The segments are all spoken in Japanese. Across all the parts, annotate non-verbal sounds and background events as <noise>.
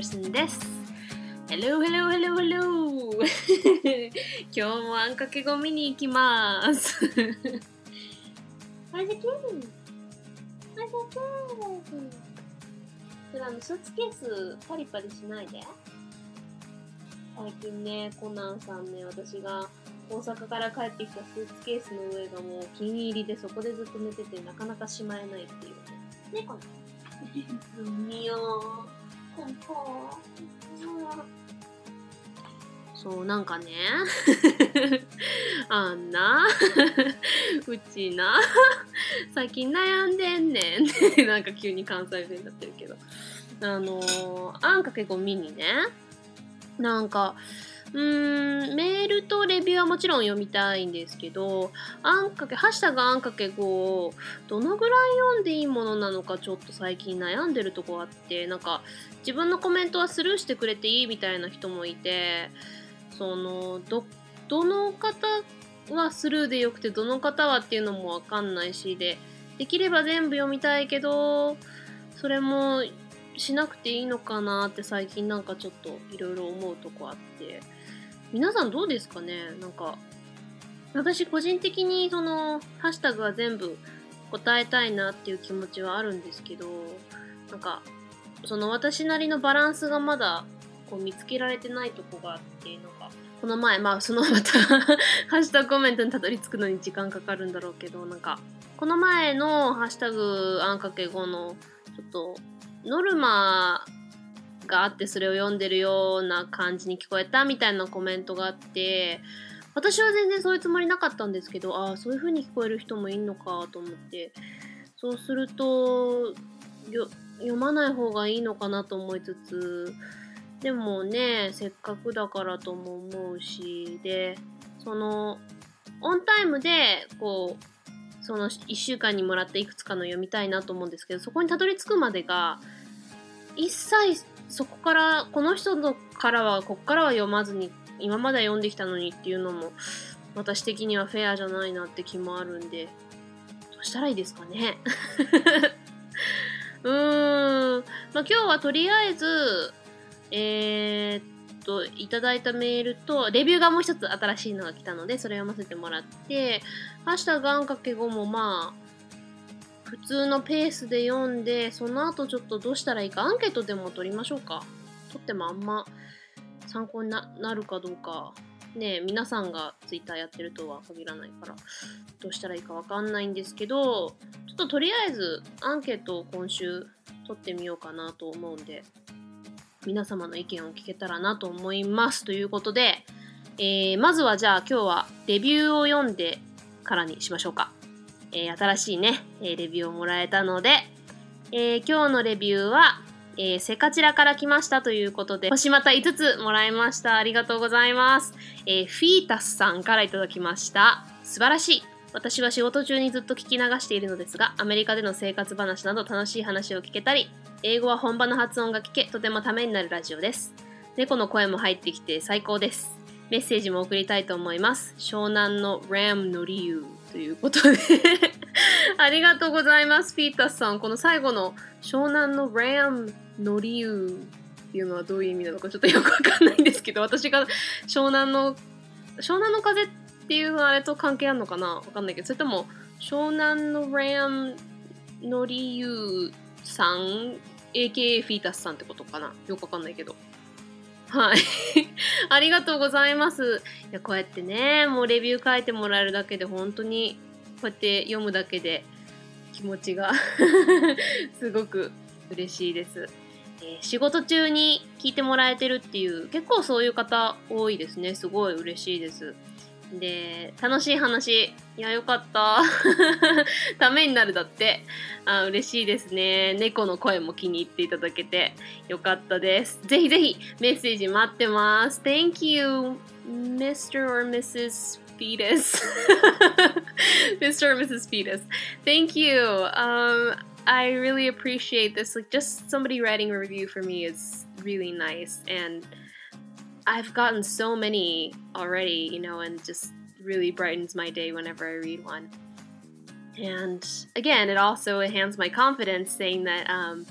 はカーネアン・です。Hello, hello, hello, hello. <laughs> 今日もあんかけごみに行きます。<laughs> はい、できるはい、できるそれあのスーツケースパリパリしないで。最近ね、コナンさんね、私が大阪から帰ってきたスーツケースの上がもうお気に入りでそこでずっと寝ててなかなかしまえないっていうね。ね、コナン。海よコンポそう、なんかね、<laughs> あんな、<laughs> うちな、最近悩んでんねん。って、なんか急に関西弁になってるけど。あのー、あんか結構見にね、なんか、うん、メールとレビューはもちろん読みたいんですけど、あんかけ、ハッシュタグあんかけ5をどのぐらい読んでいいものなのかちょっと最近悩んでるとこあって、なんか自分のコメントはスルーしてくれていいみたいな人もいて、その、ど、どの方はスルーでよくて、どの方はっていうのもわかんないし、で、できれば全部読みたいけど、それもしなくていいのかなって最近なんかちょっといろいろ思うとこあって。皆さんどうですかね？なんか私個人的にそのハッシュタグは全部答えたいなっていう気持ちはあるんですけどなんかその私なりのバランスがまだこう見つけられてないとこがあってなんかこの前まあそのまた <laughs> ハッシュタグコメントにたどり着くのに時間かかるんだろうけどなんかこの前のハッシュタグあんかけ5のちょっとノルマがあってそれを読んでるような感じに聞こえたみたいなコメントがあって私は全然そういうつもりなかったんですけどああそういう風に聞こえる人もいんのかと思って。そうすると読まない方がいいのかなと思いつつでもねせっかくだからとも思うしでそのオンタイムでこうその1週間にもらったいくつかの読みたいなと思うんですけどそこにたどり着くまでが一切そこからこの人のからはこっからは読まずに今まで読んできたのにっていうのも私的にはフェアじゃないなって気もあるんでどうしたらいいですかね？<laughs> うーん。まあ今日はとりあえずえー、っといただいたメールとレビューがもう一つ新しいのが来たのでそれを読ませてもらってハッシュタグあんかけ後もまあ普通のペースで読んでその後ちょっとどうしたらいいかアンケートでも取りましょうか。取ってもあんま参考になるかどうか。ね皆さんが Twitter やってるとは限らないからどうしたらいいかわかんないんですけどちょっととりあえずアンケートを今週取ってみようかなと思うんで皆様の意見を聞けたらなと思います。ということで、えー、まずはじゃあ今日はレビューを読んでからにしましょうか。えー、新しいね、え、レビューをもらえたので、えー、今日のレビューは、えセカチラから来ましたということで、星また5つもらいました。ありがとうございます。えフィータスさんからいただきました。素晴らしい。私は仕事中にずっと聞き流しているのですが、アメリカでの生活話など楽しい話を聞けたり、英語は本場の発音が聞け、とてもためになるラジオです。猫の声も入ってきて最高です。メッセージも送りたいと思います。湘南の RAM の理由。ということで <laughs> ありがとうございます、ピータスさん。この最後の湘南のラムの理由っていうのはどういう意味なのかちょっとよくわかんないんですけど、私が湘南の、湘南の風っていうのはあれと関係あるのかなわかんないけど、それとも湘南のラムの理由さん、AKA フィータスさんってことかなよくわかんないけど。はい。<laughs> ありがとうございます。いや、こうやってね、もうレビュー書いてもらえるだけで、本当に、こうやって読むだけで気持ちが <laughs> すごく嬉しいです、えー、仕事中に聞いてもらえてるっていう、結構そういう方多いですね。すごい嬉しいです。で、楽しい話。いや、よかった。ためになるだって。あ、嬉しいですね。猫の声も気に入っていただけてよかったです。ぜひぜひメッセージ待ってます。Thank you, Mr. or Mrs. Fetus. Mr. or Mrs. Fetus. Thank you. Um, I really appreciate this. Like, just somebody writing a review for me is really nice. And I've gotten so many already, you know, and just really brightens my day whenever I read one. And again, it also enhances my confidence saying that, um,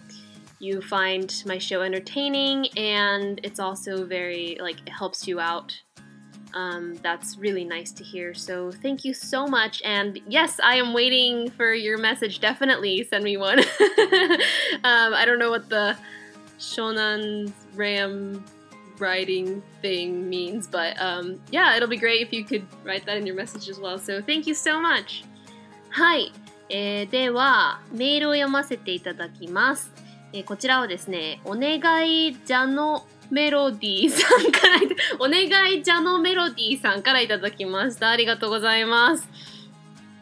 you find my show entertaining and it's also very like it helps you out. Um, that's really nice to hear. So thank you so much. And yes i am waiting for your message. Definitely send me one. <laughs> Um, i don't know what the shonan ram writing thing means but um, yeah it'll be great if you could write that in your message as well so thank you so much はい、えーではメールを読ませていただきますえーこちらはですね、お願いじゃのメロディーさんから、<laughs> お願いじゃのメロディーさんからいただきました。ありがとうございます。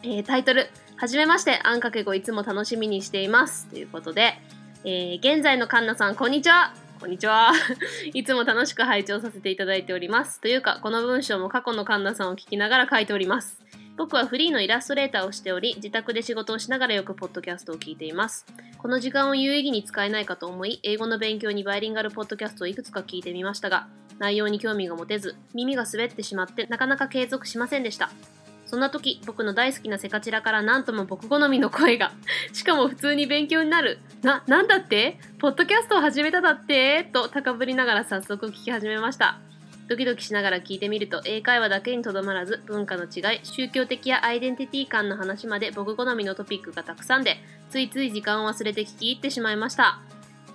えータイトル、はじめまして、あんかけごいつも楽しみにしています。ということで、えー現在のカンナさん、こんにちは。こんにちは。<laughs> いつも楽しく拝聴させていただいております。というか、この文章も過去のカンナさんを聞きながら書いております。僕はフリーのイラストレーターをしており、自宅で仕事をしながらよくポッドキャストを聞いています。この時間を有意義に使えないかと思い、英語の勉強にバイリンガルポッドキャストをいくつか聞いてみましたが、内容に興味が持てず、耳が滑ってしまってなかなか継続しませんでした。そんな時、僕の大好きなセカチラからなんとも僕好みの声が、<laughs> しかも普通に勉強になる。な、なんだって？ポッドキャストを始めただって？と高ぶりながら早速聞き始めました。ドキドキしながら聞いてみると英会話だけにとどまらず文化の違い宗教的やアイデンティティ感の話まで僕好みのトピックがたくさんでついつい時間を忘れて聞き入ってしまいました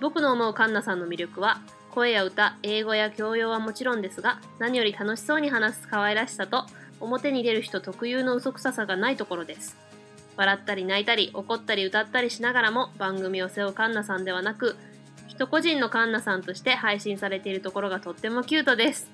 僕の思うカンナさんの魅力は声や歌英語や教養はもちろんですが何より楽しそうに話す可愛らしさと表に出る人特有の嘘くささがないところです。笑ったり泣いたり怒ったり歌ったりしながらも番組を背負うカンナさんではなく人個人のカンナさんとして配信されているところがとってもキュートです。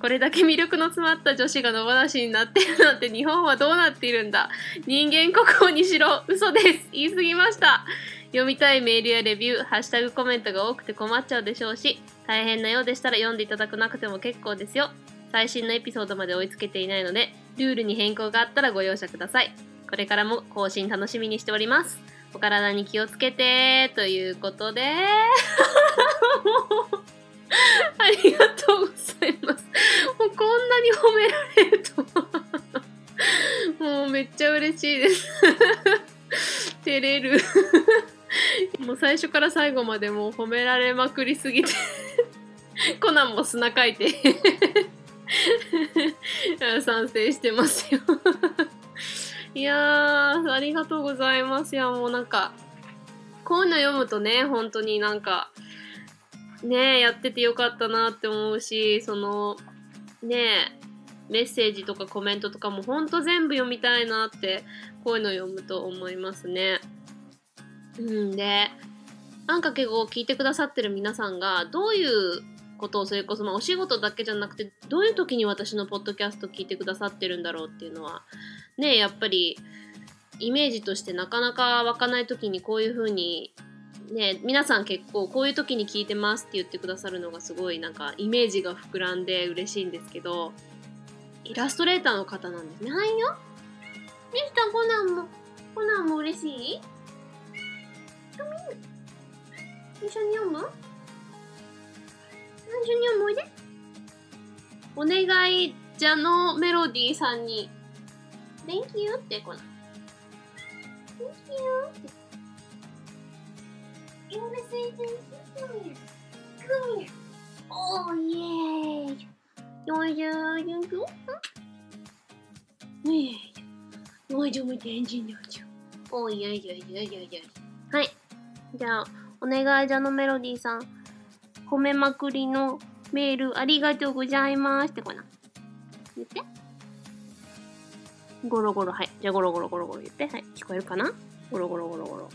これだけ魅力の詰まった女子が野放しになっているなんて日本はどうなっているんだ。人間国宝にしろ嘘です。言い過ぎました。読みたいメールやレビュー、ハッシュタグコメントが多くて困っちゃうでしょうし大変なようでしたら読んでいただかなくても結構ですよ。最新のエピソードまで追いつけていないのでルールに変更があったらご容赦ください。これからも更新楽しみにしております。お体に気をつけて。ということで。<laughs> ありがとうございます。もうこんなに褒められるとは。もうめっちゃ嬉しいです。<laughs> 照れる。もう最初から最後までもう褒められまくりすぎて。コナンも砂かいて。<laughs> 賛成してますよ <laughs> いやーありがとうございますいやもうなんかこういうの読むとね本当になんかねやっててよかったなって思うしそのねメッセージとかコメントとかもほんと全部読みたいなってこういうの読むと思いますね。うんであんかけ語を聞いてくださってる皆さんがどういうことをそれこそまあお仕事だけじゃなくてどういう時に私のポッドキャスト聞いてくださってるんだろうっていうのはねやっぱりイメージとしてなかなか湧かない時にこういう風にね皆さん結構こういう時に聞いてますって言ってくださるのがすごいなんかイメージが膨らんで嬉しいんですけどイラストレーターの方なんですね。はいよ。ミスターコナンもコナンも嬉しい？一緒に読む？一緒に読むおいでお願いじゃのメロディーさんに Thank you ってこな Thank you って You wanna say thank you? Come here. Come here. Oh, yay. You wanna do you do? Yeah. You wanna do my dancing, don't you? Oh, yeah, yeah, yeah, yeah, yeah. はい。じゃあ、お願いじゃのメロディーさん。褒めまくりのメールありがとうございますってこな。言って。ゴロゴロ、はい。じゃあゴロゴロゴロゴロ言って。はい。聞こえるかな？ゴロゴロゴロゴロ。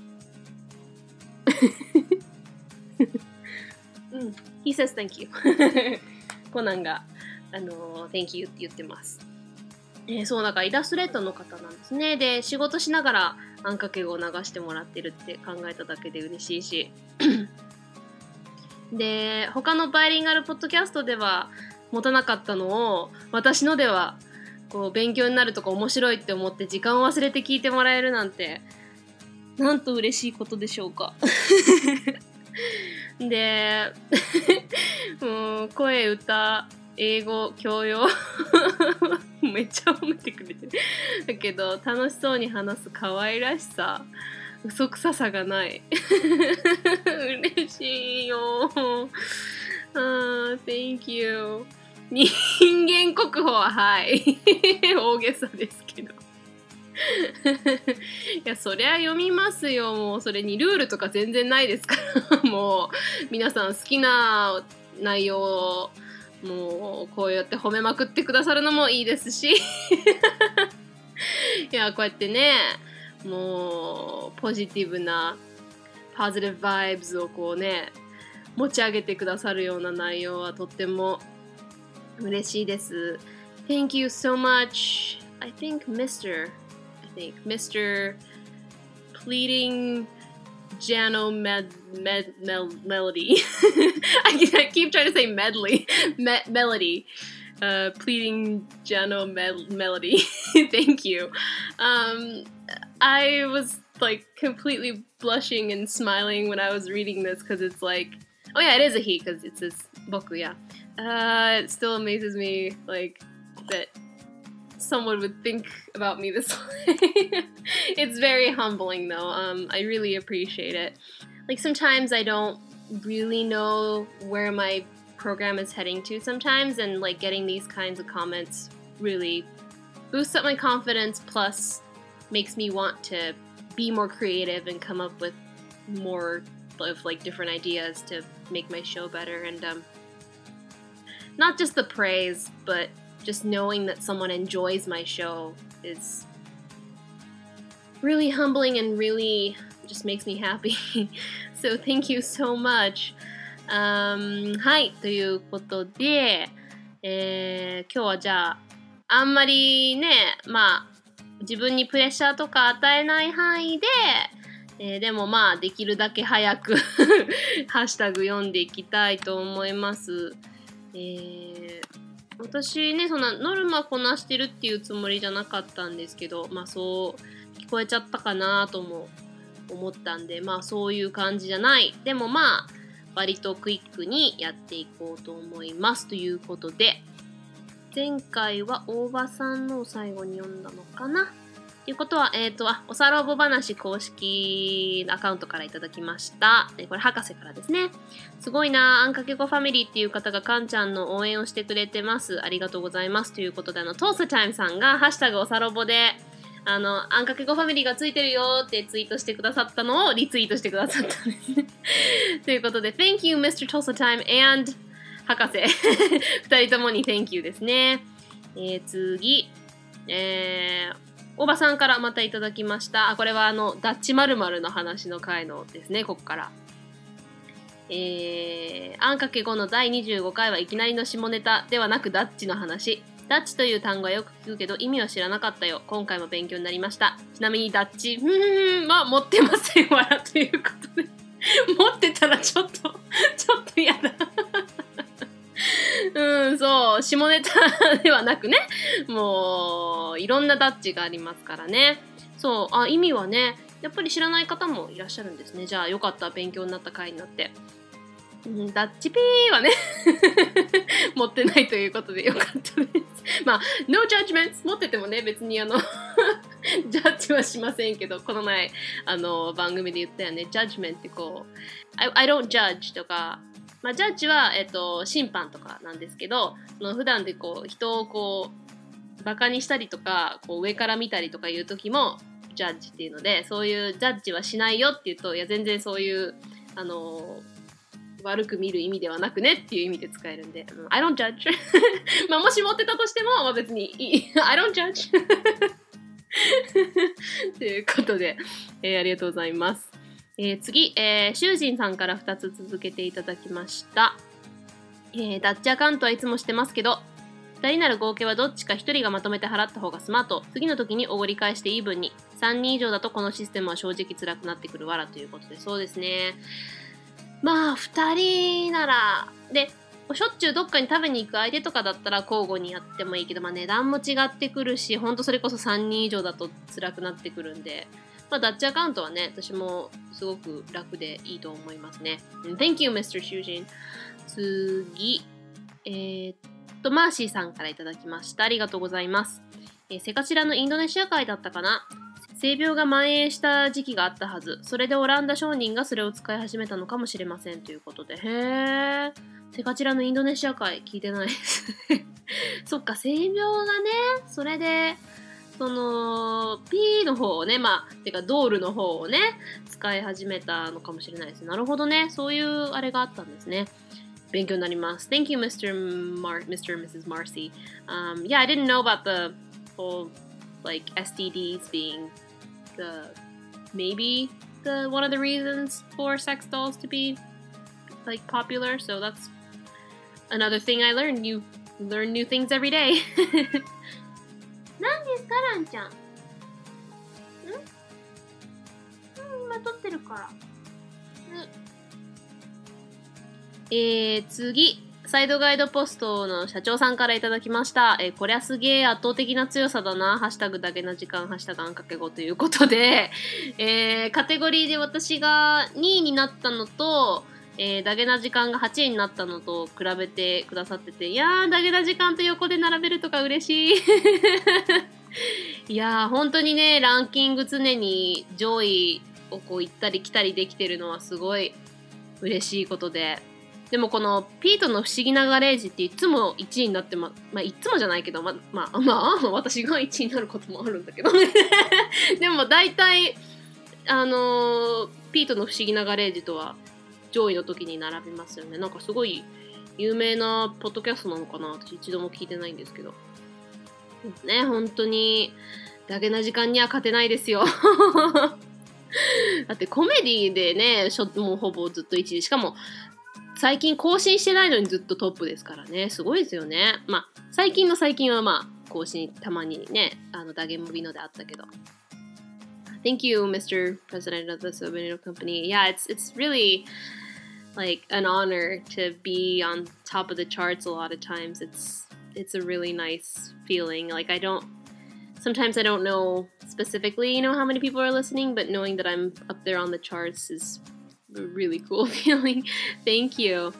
<laughs> うん。He says thank you. <laughs> コナンが、あのー thank you って言ってます。えーそう、だからイラストレーターの方なんですね。で、仕事しながらあんかけを流してもらってるって考えただけで嬉しいし。で、他のバイリンガルポッドキャストでは持たなかったのを、私のでは、こう、勉強になるとか面白いって思って時間を忘れて聞いてもらえるなんて、なんと嬉しいことでしょうか。<laughs> で、<laughs> もう声、歌、英語、教養 <laughs> めっちゃ褒めてくれてる。だけど、楽しそうに話す可愛らしさ。嘘くささがない。嬉しいよ。あー Thank you 人間国宝ははい。大げさですけど。いやそりゃ読みますよ。もうそれにルールとか全然ないですから。もう皆さん好きな内容をもうこうやって褒めまくってくださるのもいいですし。いやこうやってねもうポジティブなポジティブバイブズをこうね持ち上げてくださるような内容はとっても嬉しいです。Thank you so much. I think Mr. I think Mr. Pleading Jano med, med, mel, Melody. <laughs> I, I keep trying to say medley. Me, melody. Uh, pleading Jano med, Melody. <laughs> Thank you. Um, I was like completely blushing and smiling when I was reading this because it's like, oh yeah, it is a he because it says boku, yeah. Uh, it still amazes me like that someone would think about me this <laughs> way. it's very humbling though. Um, I really appreciate it. Like sometimes I don't really know where my program is heading to sometimes and like getting these kinds of comments really boosts up my confidence plus makes me want to be more creative and come up with more of like different ideas to make my show better and um, not just the praise but just knowing that someone enjoys my show is really humbling and really just makes me happy <laughs> so thank you so much um, はいということで、えー、今日はじゃああんまりねまあ 自分にプレッシャーとか与えない範囲で、えー、でもまあできるだけ早く <laughs> ハッシュタグ読んでいきたいと思います。えー、私ねそんなノルマこなしてるっていうつもりじゃなかったんですけどまあそう聞こえちゃったかなとも思ったんでまあそういう感じじゃないでもまあ割とクイックにやっていこうと思いますということで前回は大場さんのを最後に読んだのかな？ということは、えっ、ー、と、あ、おさらぼ話公式アカウントからいただきました。これ、博士からですね。すごいなあんかけごファミリーっていう方がかんちゃんの応援をしてくれてます。ありがとうございます。ということで、あの、トースタイムさんが、ハッシュタグおさらぼで、あの、あんかけごファミリーがついてるよってツイートしてくださったのをリツイートしてくださったんですね。<laughs> ということで、Thank you, Mr. Tulsa Time and 博士 <laughs> 2人ともに Thank you ですね。えー、次、えー、おばさんからまたいただきました。あ、これはあの、ダッチ〇〇の話の回のですね、ここから。えー、あんかけ5の第25回はいきなりの下ネタではなくダッチの話。ダッチという単語はよく聞くけど意味は知らなかったよ。今回も勉強になりました。ちなみにダッチ、うん、まあ持ってませんわということで。持ってたらちょっと、ちょっと嫌だ。うん、そう、下ネタではなくね、もう、いろんなダッチがありますからね。そう、あ、意味はね、やっぱり知らない方もいらっしゃるんですね。じゃあ、よかった、勉強になった回になって。ダッチピーはね <laughs> 持ってないということでよかったです。まあ、no judgments 持っててもね、別にあの <laughs> ジャッジはしませんけど、この前、あの、番組で言ったよね、ジャッジメンってこう、I, I don't judge とか、まあ、ジャッジは、えっと、審判とかなんですけどその普段でこう人をこうバカにしたりとかこう上から見たりとかいう時もジャッジっていうのでそういうジャッジはしないよって言うといや全然そういうあの悪く見る意味ではなくねっていう意味で使えるんで、I don't judge <laughs> まあもし持ってたとしても、まあ、別にいい。<laughs> I don't judge <laughs> ということで、えー、ありがとうございます。えー、次、えー、シュージンさんから2つ続けていただきました。えー、ダッチアカウントはいつもしてますけど、2人なら合計はどっちか1人がまとめて払った方がスマート。次の時におごり返してイーブンに。3人以上だとこのシステムは正直辛くなってくるわらということで、そうですね。まあ、2人なら、で、しょっちゅうどっかに食べに行く相手とかだったら交互にやってもいいけど、まあ値段も違ってくるし、ほんとそれこそ3人以上だと辛くなってくるんで、まあ、ダッチアカウントはね、私もすごく楽でいいと思いますね。Thank you, Mr. Shujin. 次、えー、っと、マーシーさんからいただきました。ありがとうございます。えー、セカチラのインドネシア会だったかな？性病が蔓延した時期があったはず。それでオランダ商人がそれを使い始めたのかもしれませんということで。へー。セカチラのインドネシア会聞いてないです。<laughs> そっか、性病がね、それで、その、P の方をね、まあ、てか、ドールの方をね、使い始めたのかもしれないです。なるほどね。そういうあれがあったんですね。勉強になります。Thank you, Mr. Mar Mr. and Mrs. Marcy. Um, yeah, I didn't know about the whole like STDs being the maybe the one of the reasons for sex dolls to be like popular. So that's another thing I learned. You learn new things every day. 何ですか、ランちゃん。ん？うん、今撮ってるから。えー、次。サイドガイドポストの社長さんからいただきました。えー、こりゃすげえ圧倒的な強さだな。ハッシュタグだけな時間、ハッシュタグあんかけ語ということで、<laughs> えー、カテゴリーで私が2位になったのと、えー、ダゲな時間が8位になったのと比べてくださってて、いやー、ダゲな時間と横で並べるとか嬉しい。<laughs> いやー、本当にね、ランキング常に上位をこう行ったり来たりできてるのはすごい嬉しいことで、でもこのピートの不思議なガレージっていつも1位になってま、まあいつもじゃないけど、ま、まあ、<laughs> まあ、私が1位になることもあるんだけどね。<laughs> でも大体、あのー、ピートの不思議なガレージとは上位の時に並びますよね。なんかすごい有名なポッドキャストなのかな私一度も聞いてないんですけど。ね、本当に、だけな時間には勝てないですよ。だってコメディでね、もうほぼずっと1位。しかも、最近更新してないのにずっとトップですからね。すごいですよね。まあ、最近の最近はまあ、更新たまにね、あの、ダゲモビノであったけど。Thank you, Mr. President of the Souvenir Company. Yeah, it's it's really like an honor to be on top of the charts a lot of times. It's it's a really nice feeling. Like I don't sometimes I don't know specifically, you know, how many people are listening, but knowing that I'm up there on the charts is a really cool feeling. Thank you.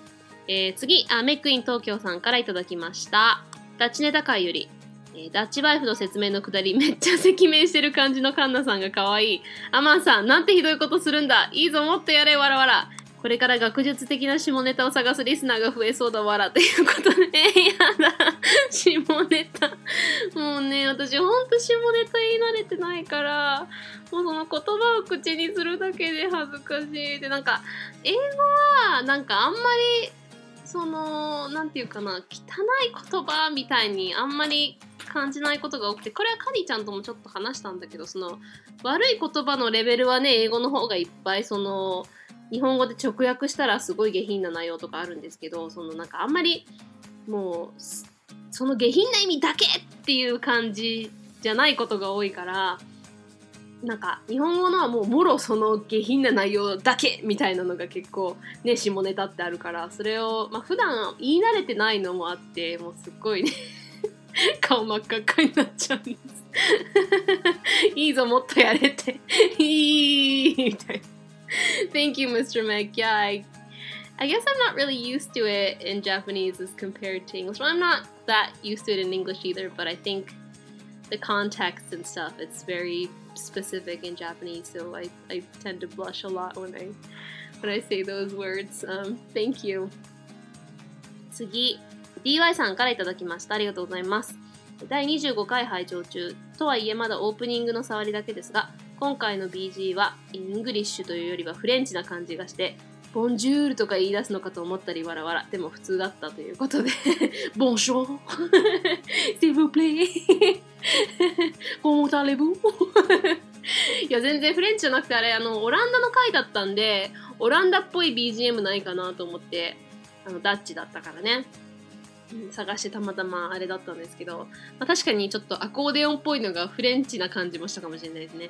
えー、次あ、メックイン東京さんからいただきました。ダッチネタ会より、えー、ダッチワイフの説明のくだりめっちゃ赤面してる感じのカンナさんが可愛い。アマンさん、なんてひどいことするんだ。いいぞ、もっとやれ、わらわら。これから学術的な下ネタを探すリスナーが増えそうだわらということで、やだ、下ネタ。もうね、私ほんと下ネタ言い慣れてないから、もうその言葉を口にするだけで恥ずかしい。で、なんか、英語は、なんかあんまり、その、なんていうかな、汚い言葉みたいにあんまり感じないことが多くて、これはカリちゃんともちょっと話したんだけど、その、悪い言葉のレベルはね、英語の方がいっぱい、その、日本語で直訳したらすごい下品な内容とかあるんですけどそのなんかあんまりもうその下品な意味だけっていう感じじゃないことが多いからなんか日本語のはもうもろその下品な内容だけみたいなのが結構ね下ネタってあるからそれをまあ普段言い慣れてないのもあってもうすっごいね <laughs> 顔真っ赤っかになっちゃうんです。<laughs> いいぞもっとやれって。<laughs> いいみたいな。<laughs> Thank you, Mr. Meg. Yeah, I, I guess I'm not really used to it in Japanese as compared to English. Well, I'm not that used to it in English either, but I think the context and stuff, it's very specific in Japanese, so I, I tend to blush a lot when I when I say those words. Um, thank you. 次、DY さんからいただきました。ありがとうございます。第25回拝聴中。とはいえまだオープニングの触りだけですが、 今回の BG は English というよりはフレンチな感じがして bonjour とか言い出すのかと思ったりわらわら。でも普通だったということで。 Bonjour s'il vous plaît comment allez-vousや全然フレンチじゃなくてあれあのオランダの回だったんでオランダっぽい BGM ないかなと思ってあのダッチだったからね。探してたまたまあれだったんですけど、まあ、確かにちょっとアコーデオンっぽいのがフレンチな感じもしたかもしれないですね。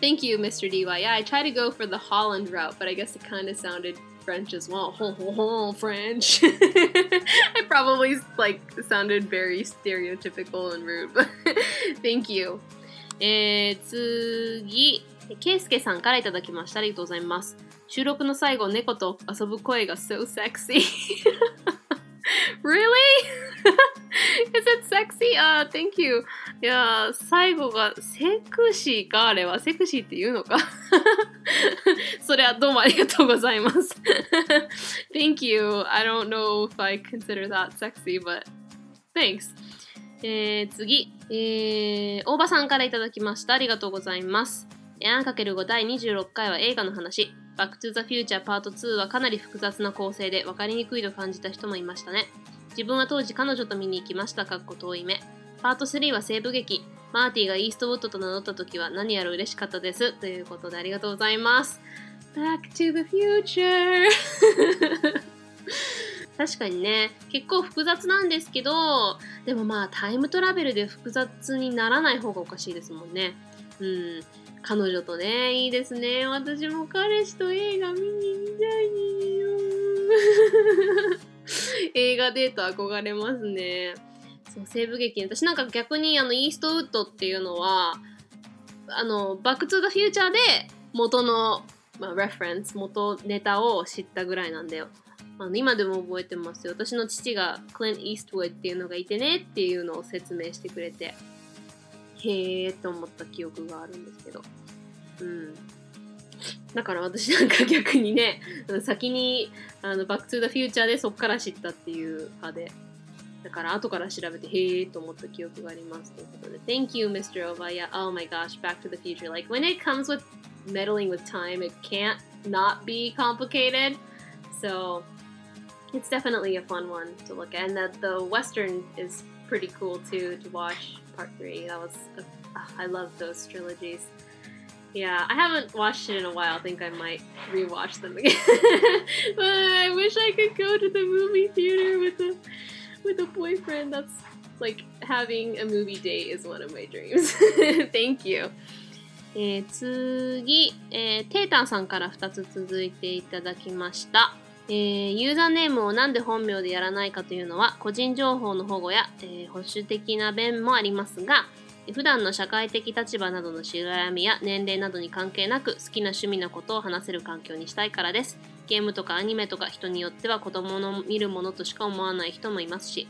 Thank you, Mr. DY. Yeah, I tried to go for the Holland route, but I guess it kind of sounded French as well. Ho ho ho, French. I probably like sounded very stereotypical and rude, but thank you. えー、次、ケイスケさんからいただきました。ありがとうございます。収録の最後、猫と遊ぶ声が so sexy. Really? <laughs> Is it sexy? あ、uh, thank you. いや最後がセクシーかあれはセクシーって言うのか <laughs> それはどうもありがとうございます <laughs> Thank you. I don't know if I consider that sexy, but thanks. えー、次、えー、大場さんからいただきました。ありがとうございます。エアンかける5第26回は映画の話。バックトゥザフューチャーパート2はかなり複雑な構成で分かりにくいと感じた人もいましたね。自分は当時彼女と見に行きました。かっこ遠い目。パート3は西部劇。マーティがイーストウッドと名乗った時は何やら嬉しかったです。ということでありがとうございます。Back to the future! <laughs> 確かにね、結構複雑なんですけど、でもまあタイムトラベルで複雑にならない方がおかしいですもんね。うん。彼女とね、いいですね。私も彼氏と映画見に行きたいよ。<laughs> 映画デート憧れますね。そう、西部劇。私なんか逆にあの、イーストウッドっていうのは、あの、バックトゥザフューチャーで元の、まあ、 reference、元ネタを知ったぐらいなんだよ。あの今でも覚えてますよ。私の父がクリント・イーストウッドっていうのがいてねっていうのを説明してくれて、へーと思った記憶があるんですけど。うん。だから私なんか逆にね、先にあのバックトゥザフューチャーでそっから知ったっていう派で。だから後から調べて、へーと思った記憶があります。ということで、Thank you, Mr. Ovaya. Oh my gosh, Back to the Future. Like, when it comes with meddling with time, it can't not be complicated. So, it's definitely a fun one to look at. And the, the Western is pretty cool too to watch. Part 3. That was, a, uh, I love those trilogies. Yeah, I haven't watched it in a while. I think I might rewatch them again. <laughs> but I wish I could go to the movie theater with a with a boyfriend. That's like having a movie date is one of my dreams. <laughs> Thank you. えー、次、えー、テータンさんから2つ続いていただきました。 えー、ユーザーネームをなんで本名でやらないかというのは個人情報の保護や、えー、保守的な弁もありますが、普段の社会的立場などのしがらみや年齢などに関係なく好きな趣味のことを話せる環境にしたいからです。ゲームとかアニメとか人によっては子供の見るものとしか思わない人もいますし。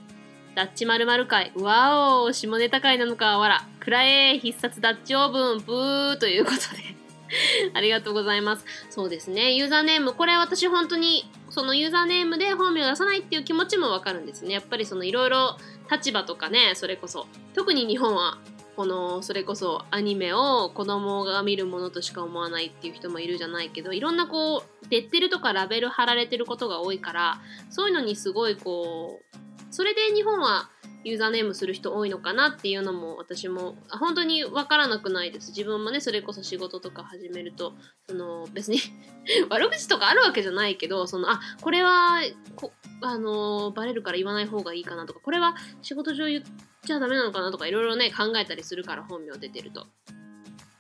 ダッチ〇〇会。わお下ネタ会なのかわら。くらえ必殺ダッチオーブンブーということで <laughs> ありがとうございます。そうですね。ユーザーネーム。これ私本当にそのユーザーネームで本名を出さないっていう気持ちもわかるんですね。やっぱりそのいろいろ立場とかね、それこそ。特に日本はこのそれこそアニメを子供が見るものとしか思わないっていう人もいるじゃないけどいろんなこうレッテルとかラベル貼られてることが多いからそういうのにすごいこうそれで日本はユーザーネームする人多いのかなっていうのも私も本当に分からなくないです自分もねそれこそ仕事とか始めるとその <laughs> 別に <laughs> 悪口とかあるわけじゃないけどそのあこれはこあのバレるから言わない方がいいかなとかこれは仕事上言ってじゃダメなのかなとかいろいろね考えたりするから本名出てると。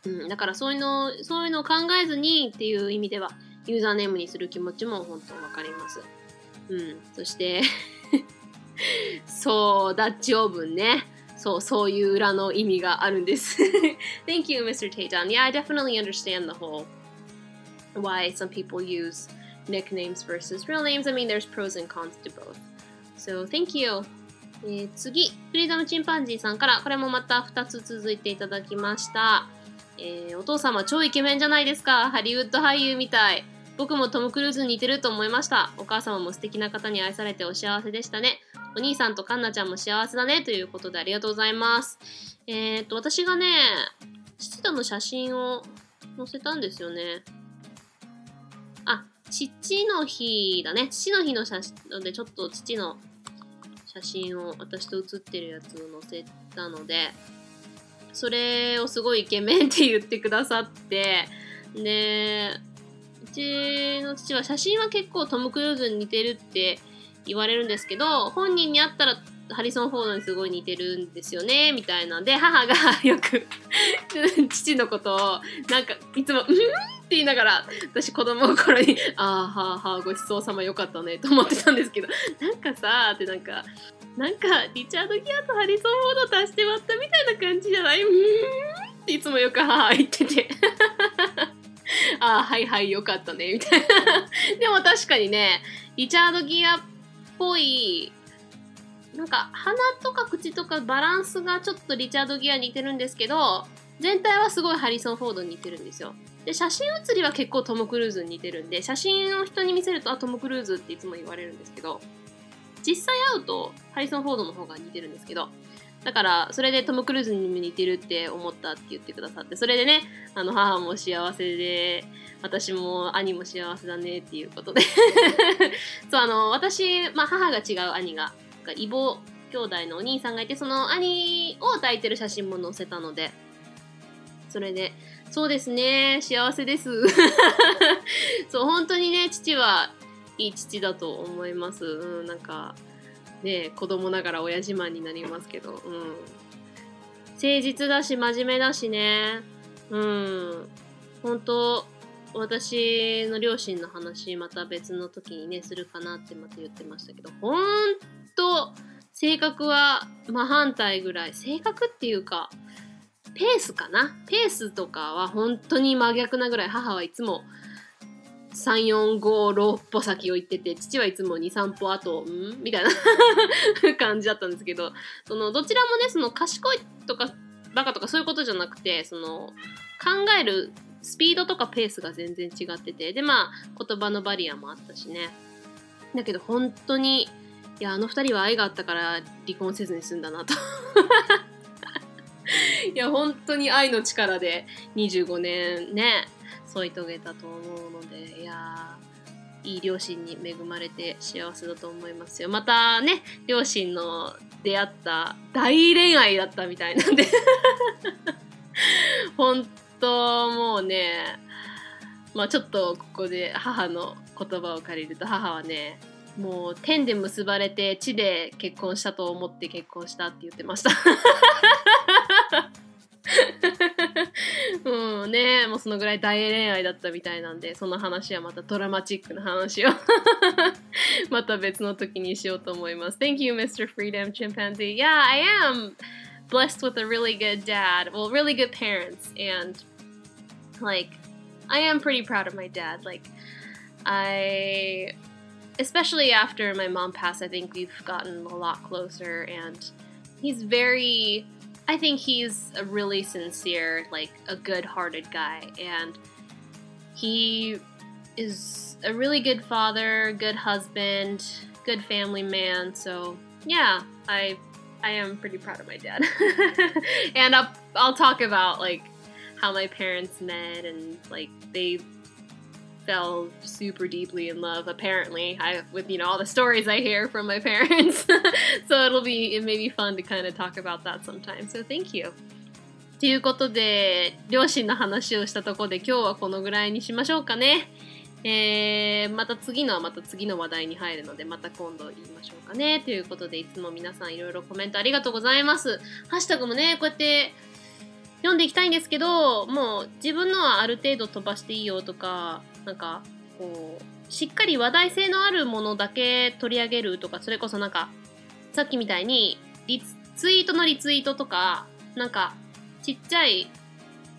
うん、だからそういうのそういうのを考えずにっていう意味ではユーザーネームにする気持ちも本当わかります。うん、そしてそうダッチオーブンね。そうそういう裏の意味があるんです。Thank you, Mr. Tayton. Yeah, I definitely understand the whole why some people use nicknames versus real names. I mean, there's pros and cons to both. So, thank you. えー、次、フリーダムチンパンジーさんから、これもまた2つ続いていただきました。えー、お父様超イケメンじゃないですか。ハリウッド俳優みたい。僕もトム・クルーズに似てると思いました。お母様も素敵な方に愛されてお幸せでしたね。お兄さんとカンナちゃんも幸せだね。ということでありがとうございます。えっ、と、私がね、父との写真を載せたんですよね。あ、父の日だね。父の日の写真で、ちょっと父の写真を私と写ってるやつを載せたのでそれをすごいイケメンって言ってくださってでうちの父は写真は結構トム・クルーズに似てるって言われるんですけど本人に会ったらハリソン・フォードにすごい似てるんですよねみたいな。んで母が <laughs> よく <laughs> 父のことをなんかいつも「うん?」って言いながら私子供の頃に「ああはあはあごちそうさまよかったね」と思ってたんですけどなんかさってなんかなんかリチャード・ギアとハリソン・フォード足して割ったみたいな感じじゃないうーん？っていつもよく母言ってて。ああはいはいよかったねみたいな。でも確かにねリチャード・ギアっぽいなんか鼻とか口とかバランスがちょっとリチャード・ギア似てるんですけど全体はすごいハリソン・フォードに似てるんですよ。で写真写りは結構トム・クルーズに似てるんで写真を人に見せるとあトム・クルーズっていつも言われるんですけど実際会うとハリソン・フォードの方が似てるんですけどだからそれでトム・クルーズにも似てるって思ったって言ってくださってそれでねあの母も幸せで私も兄も幸せだねっていうことで。<laughs> そうあの私、まあ、母が違う兄が異母兄弟のお兄さんがいてその兄を抱いてる写真も載せたので。それでそうですね幸せです。<laughs> そう本当にね父はいい父だと思います。うんなんかね子供ながら親自慢になりますけど。うん。誠実だし真面目だしね。うん。本当私の両親の話また別の時にねするかなってまた言ってましたけど。本当性格は真反対ぐらい。性格っていうかペースかな。ペースとかは本当に真逆なぐらい。母はいつも3456歩先を行ってて父はいつも23歩後ん？みたいな。<laughs> 感じだったんですけどそのどちらもねその賢いとかバカとかそういうことじゃなくてその考えるスピードとかペースが全然違ってて。でまあ言葉のバリアもあったしね。だけど本当にいやあの2人は愛があったから離婚せずに済んだなと。<laughs> いや本当に愛の力で25年ね。添い遂げたと思うのでいやいい両親に恵まれて幸せだと思いますよ。またね両親の出会った大恋愛だったみたいなんで。<laughs> 本当もうねまあちょっとここで母の言葉を借りると母はねもう天で結ばれて地で結婚したと思って結婚したって言ってました。<laughs> うんねもうそのぐらい大恋愛だったみたいなんでその話はまたドラマチックな話をまた別の時にしようと思います <laughs> Thank you Mr. Freedom Chimpanzee Yeah I am blessed with a really good dad well really good parents and like I am pretty proud of my dad like I especially after my mom passed I think we've gotten a lot closer and he's very I think he's a really sincere, like a good hearted guy. And he is a really good father, good husband, good family man. So, yeah, I I am pretty proud of my dad. <laughs> and I'll, I'll talk about like how my parents met and like they fell super deeply in love apparently. I, with you know all the stories i hear from my <laughs> parents. <laughs> So it'll be it may be fun to kind of talk about that sometime. So thank you. ということで両親の話をしたところで今日はこのぐらいにしましょうかね。えー、また次のはまた次の話題に入るのでまた今度言いましょうかね。ということでいつも皆さんいろいろコメントありがとうございます。ハッシュタグもねこうやって読んでいきたいんですけどもう自分のはある程度飛ばしていいよとかなんかこうしっかり話題性のあるものだけ取り上げるとかそれこそなんかさっきみたいにリツイートのリツイートとかなんかちっちゃい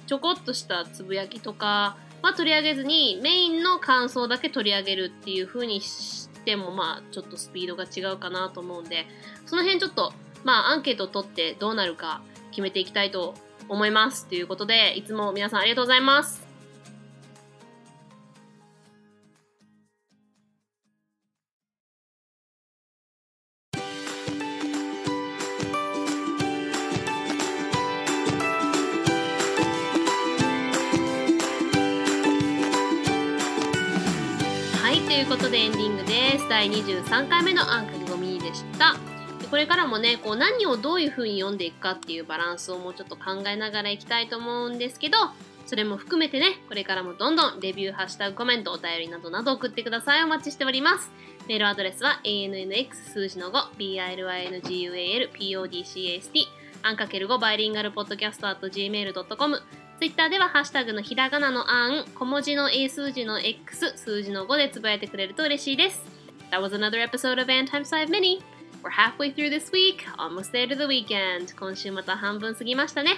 ちょこっとしたつぶやきとかは取り上げずにメインの感想だけ取り上げるっていう風にしてもまあちょっとスピードが違うかなと思うんでその辺ちょっとまあアンケートを取ってどうなるか決めていきたいと思いますということでいつも皆さんありがとうございます。いうことでエンディングです。第23回目のアンカケゴミでした。これからもねこう何をどういう風に読んでいくかっていうバランスをもうちょっと考えながらいきたいと思うんですけどそれも含めてねこれからもどんどんレビューハッシュタグコメントお便りなどなど送ってください。お待ちしております。メールアドレスは ANNX 数字の 5BILINGUALPODCAST アンかける5バイリンガルポッドキャスト at gmail.com ツイッターではハッシュタグのひらがなのあん、小文字の A 数字の X、数字の5でつぶやいてくれると嬉しいです。That was another episode of An Times 5 Mini. We're halfway through this week, almost there to the weekend. 今週また半分過ぎましたね。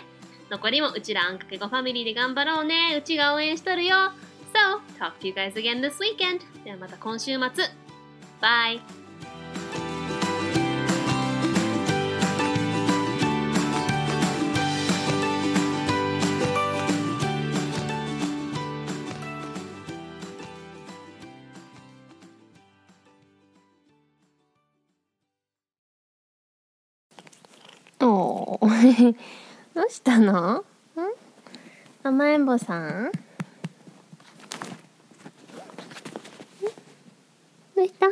残りもうちらあんかけごファミリーで頑張ろうね。うちが応援しとるよ。So, talk to you guys again this weekend. ではまた今週末。Bye! <laughs> どうしたのん甘えんぼさんどうした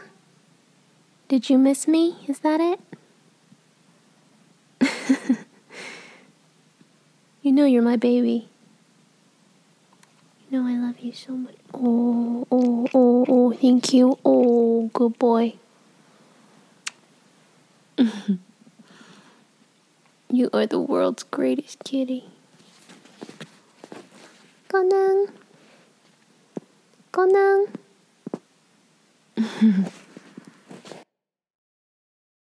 Did you miss me? Is that it? <laughs> you know you're my baby. You know I love you so much. Oh, oh, oh, oh, thank you. Oh, good boy. <laughs> you are the world's greatest kitty. Go nang. <laughs>